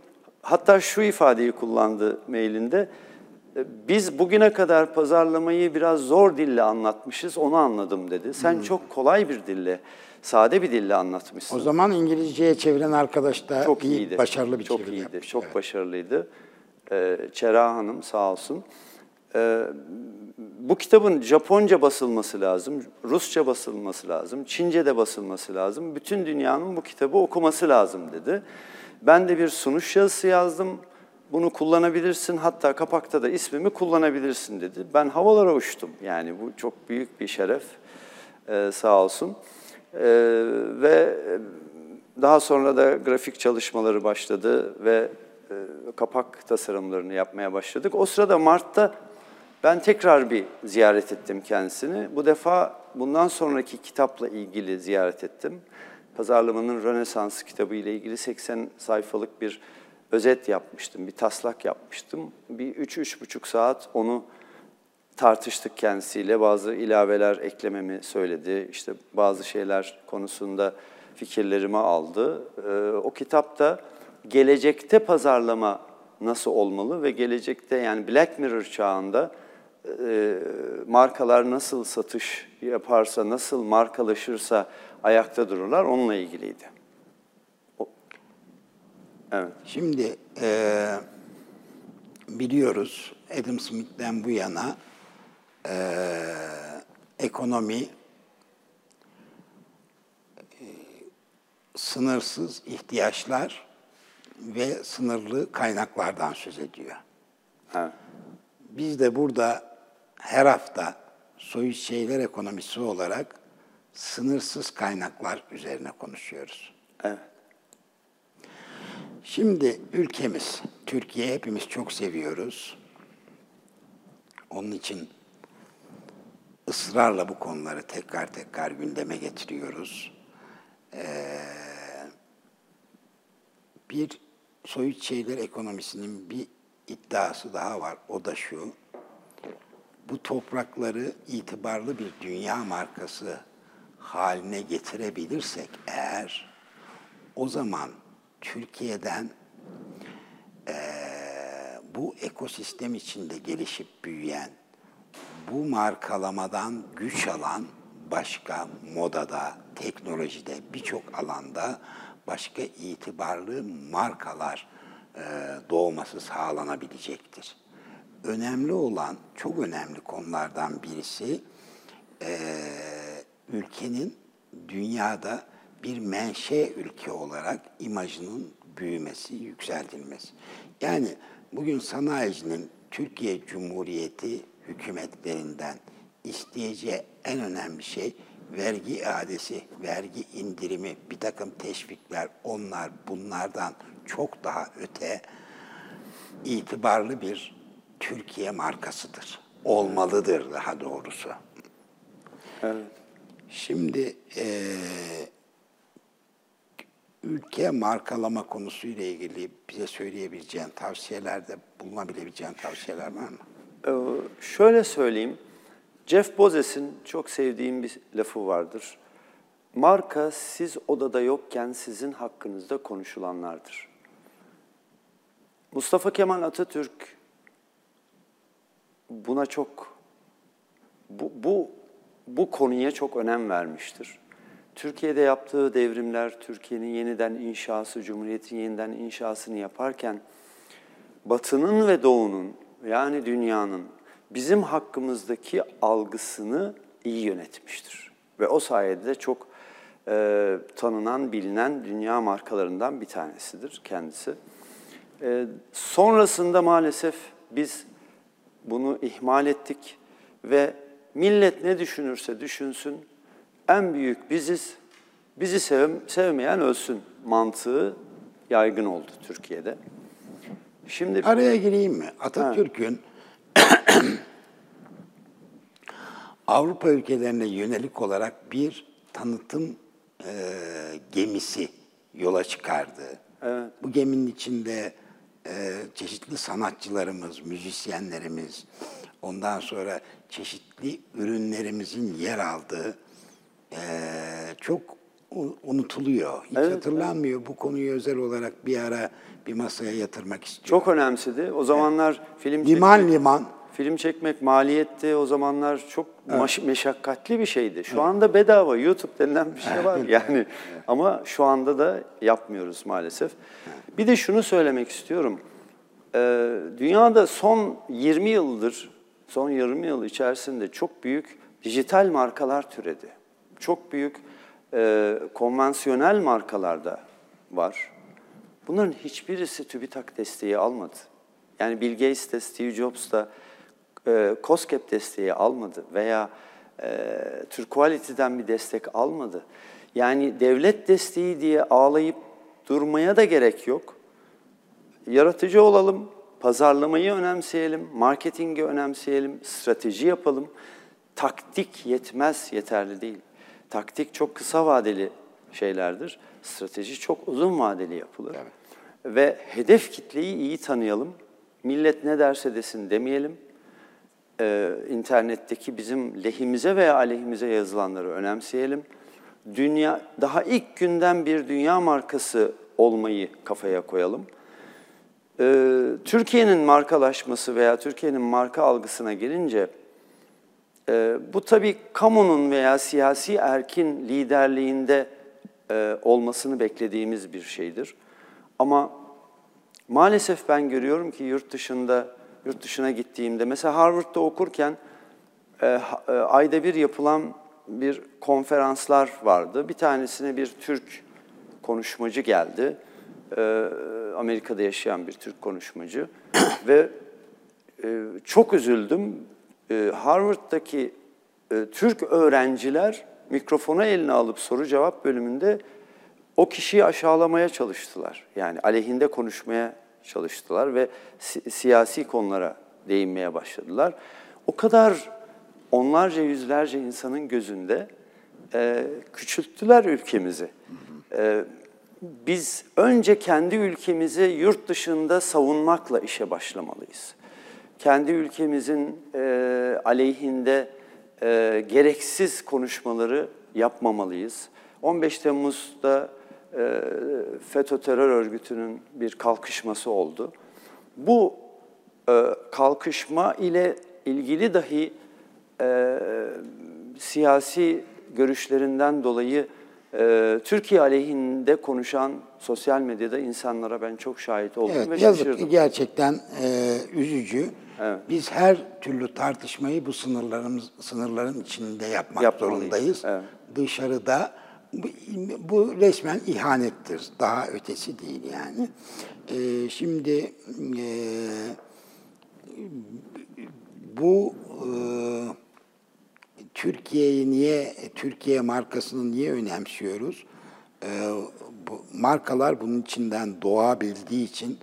hatta şu ifadeyi kullandı mailinde. "E, Biz bugüne kadar pazarlamayı biraz zor dille anlatmışız, onu anladım dedi. Sen çok kolay bir dille, sade bir dille anlatmışsın. O zaman İngilizceye çeviren arkadaş da çok iyi, iyiydi. başarılı bir çok çeviri iyiydi. yapmış. Çok Evet. başarılıydı. Ee, Çera Hanım sağ olsun. Ee, bu kitabın Japonca basılması lazım, Rusça basılması lazım, Çince'de basılması lazım. Bütün dünyanın bu kitabı okuması lazım dedi. Ben de bir sunuş yazısı yazdım. Bunu kullanabilirsin, hatta kapakta da ismimi kullanabilirsin dedi. Ben havalara uçtum. Yani bu çok büyük bir şeref. Ee, sağ olsun. Ee, ve daha sonra da grafik çalışmaları başladı ve e, kapak tasarımlarını yapmaya başladık. O sırada Mart'ta ben tekrar bir ziyaret ettim kendisini. Bu defa bundan sonraki kitapla ilgili ziyaret ettim. Pazarlamanın Rönesans kitabı ile ilgili 80 sayfalık bir özet yapmıştım, bir taslak yapmıştım. Bir 3-3,5 saat onu tartıştık kendisiyle. Bazı ilaveler eklememi söyledi. İşte bazı şeyler konusunda fikirlerimi aldı. Ee, o kitapta gelecekte pazarlama nasıl olmalı ve gelecekte yani Black Mirror çağında e, markalar nasıl satış yaparsa, nasıl markalaşırsa ayakta dururlar onunla ilgiliydi. O- Evet. Şimdi eee, biliyoruz Adam Smith'ten bu yana eee, ekonomi eee, sınırsız ihtiyaçlar ve sınırlı kaynaklardan söz ediyor. Evet. Biz de burada her hafta soyut şeyler ekonomisi olarak sınırsız kaynaklar üzerine konuşuyoruz. Evet. Şimdi ülkemiz, Türkiye hepimiz çok seviyoruz. Onun için ısrarla bu konuları tekrar tekrar gündeme getiriyoruz. Ee, bir soyut şeyler ekonomisinin bir iddiası daha var. O da şu. Bu toprakları itibarlı bir dünya markası haline getirebilirsek eğer o zaman Türkiye'den eee, bu ekosistem içinde gelişip büyüyen, bu markalamadan güç alan başka modada, teknolojide, birçok alanda başka itibarlı markalar eee, doğması sağlanabilecektir. Önemli olan, çok önemli konulardan birisi eee, ülkenin dünyada bir menşe ülke olarak imajının büyümesi, yükseltilmesi. Yani bugün sanayicinin Türkiye Cumhuriyeti hükümetlerinden isteyeceği en önemli şey vergi iadesi, vergi indirimi, bir takım teşvikler, onlar bunlardan çok daha öte itibarlı bir Türkiye markasıdır. Olmalıdır daha doğrusu. Şimdi eee, ülke markalama konusuyla ilgili bize söyleyebileceğin tavsiyelerde bulunabilebileceğin tavsiyeler var mı? Ee, şöyle söyleyeyim. Jeff Bezos'un çok sevdiğim bir lafı vardır. Marka siz odada yokken sizin hakkınızda konuşulanlardır. Mustafa Kemal Atatürk buna çok bu, bu, bu konuya çok önem vermiştir. Türkiye'de yaptığı devrimler, Türkiye'nin yeniden inşası, Cumhuriyet'in yeniden inşasını yaparken Batı'nın ve Doğu'nun yani dünyanın bizim hakkımızdaki algısını iyi yönetmiştir. Ve o sayede de çok e, tanınan, bilinen dünya markalarından bir tanesidir kendisi. E, sonrasında maalesef biz bunu ihmal ettik ve millet ne düşünürse düşünsün en büyük biziz, bizi sev, sevmeyen ölsün mantığı yaygın oldu Türkiye'de. Şimdi Araya gireyim mi? Atatürk'ün <clears throat> Avrupa ülkelerine yönelik olarak bir tanıtım e, gemisi yola çıkardı. Bu geminin içinde e, çeşitli sanatçılarımız, müzisyenlerimiz, ondan sonra çeşitli ürünlerimizin yer aldığı e, çok unutuluyor. Hiç hatırlanmıyor. Bu konuyu özel olarak bir ara bir masaya yatırmak istiyorum. çok önemsedi. O zamanlar film Liman çekmek, liman. film çekmek maliyetti. O zamanlar çok maş- meşakkatli bir şeydi. Şu anda bedava YouTube denilen bir şey var yani. Ama şu anda da yapmıyoruz maalesef. Bir de şunu söylemek istiyorum. Ee, dünyada son 20 yıldır, son 20 yıl içerisinde çok büyük dijital markalar türedi. Çok büyük e, konvansiyonel markalar da var. Bunların hiçbirisi TÜBİTAK desteği almadı. Yani Bill Gates de Steve Jobs da e, COSGAP desteği almadı veya e, Türk Quality'den bir destek almadı. Yani devlet desteği diye ağlayıp durmaya da gerek yok. Yaratıcı olalım, pazarlamayı önemseyelim, marketingi önemseyelim, strateji yapalım. Taktik yetmez, yeterli değil. Taktik çok kısa vadeli şeylerdir. Strateji çok uzun vadeli yapılır. Ve hedef kitleyi iyi tanıyalım. Millet ne derse desin demeyelim. Ee, internetteki bizim lehimize veya aleyhimize yazılanları önemseyelim. Dünya daha ilk günden bir dünya markası olmayı kafaya koyalım. Ee, Türkiye'nin markalaşması veya Türkiye'nin marka algısına gelince e, bu tabii kamunun veya siyasi erkin liderliğinde e, olmasını beklediğimiz bir şeydir. Ama maalesef ben görüyorum ki yurt dışında, yurt dışına gittiğimde, mesela Harvard'da okurken e, e, ayda bir yapılan bir konferanslar vardı. Bir tanesine bir Türk konuşmacı geldi. E, Amerika'da yaşayan bir Türk konuşmacı <clears throat> ve e, çok üzüldüm. E, Harvard'daki e, Türk öğrenciler mikrofonu eline alıp soru cevap bölümünde o kişiyi aşağılamaya çalıştılar. Yani aleyhinde konuşmaya çalıştılar ve si- siyasi konulara değinmeye başladılar. O kadar onlarca yüzlerce insanın gözünde e, küçülttüler ülkemizi. E, biz önce kendi ülkemizi yurt dışında savunmakla işe başlamalıyız. Kendi ülkemizin e, aleyhinde e, gereksiz konuşmaları yapmamalıyız. 15 Temmuz'da e, FETÖ terör örgütünün bir kalkışması oldu. Bu e, kalkışma ile ilgili dahi e, siyasi görüşlerinden dolayı e, Türkiye aleyhinde konuşan sosyal medyada insanlara ben çok şahit oldum Evet, ve yazık şaşırdım. gerçekten e, üzücü. Biz her türlü tartışmayı bu sınırlarımız sınırların içinde yapmak Yapmalıyız, zorundayız. evet. Dışarıda bu, bu resmen ihanettir. Daha ötesi değil yani. E, şimdi e, bu e, Türkiye'yi niye, Türkiye markasını niye önemsiyoruz? Ee, bu markalar bunun içinden doğabildiği için,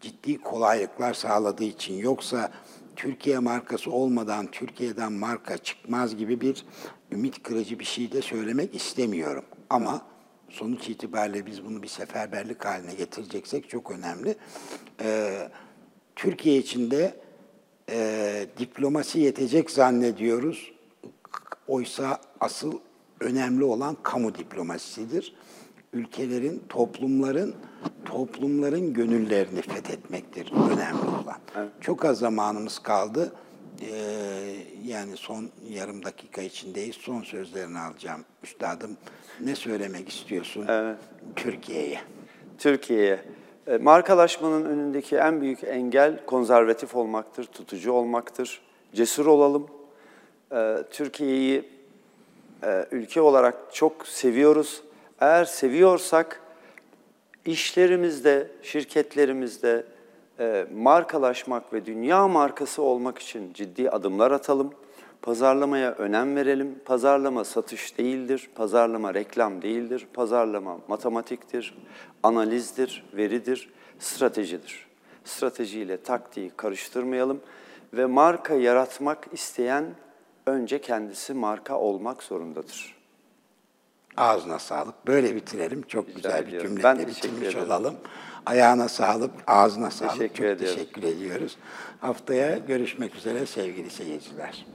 ciddi kolaylıklar sağladığı için. Yoksa Türkiye markası olmadan Türkiye'den marka çıkmaz gibi bir ümit kırıcı bir şey de söylemek istemiyorum. Ama sonuç itibariyle biz bunu bir seferberlik haline getireceksek çok önemli. Ee, Türkiye içinde e, diplomasi yetecek zannediyoruz. Oysa asıl önemli olan kamu diplomasisidir. ülkelerin, toplumların toplumların gönüllerini fethetmektir önemli olan. Çok az zamanımız kaldı. Ee, yani son yarım dakika içindeyiz. Son sözlerini alacağım. Üstadım ne söylemek istiyorsun Türkiye'ye? Türkiye'ye. E, Markalaşmanın önündeki en büyük engel konservatif olmaktır, tutucu olmaktır. Cesur olalım. E, Türkiye'yi e, ülke olarak çok seviyoruz. Eğer seviyorsak işlerimizde, şirketlerimizde e, markalaşmak ve dünya markası olmak için ciddi adımlar atalım. Pazarlamaya önem verelim. Pazarlama satış değildir, pazarlama reklam değildir. Pazarlama matematiktir, analizdir, veridir, stratejidir. Stratejiyle taktiği karıştırmayalım ve marka yaratmak isteyen önce kendisi marka olmak zorundadır. Ağzına sağlık. Böyle bitirelim. Çok güzel bir ediyorum. Ben teşekkür bitirmiş olalım. Ayağına sağlık, ağzına sağlık. Teşekkür Çok ediyorum. teşekkür ediyoruz. Haftaya görüşmek üzere sevgili seyirciler.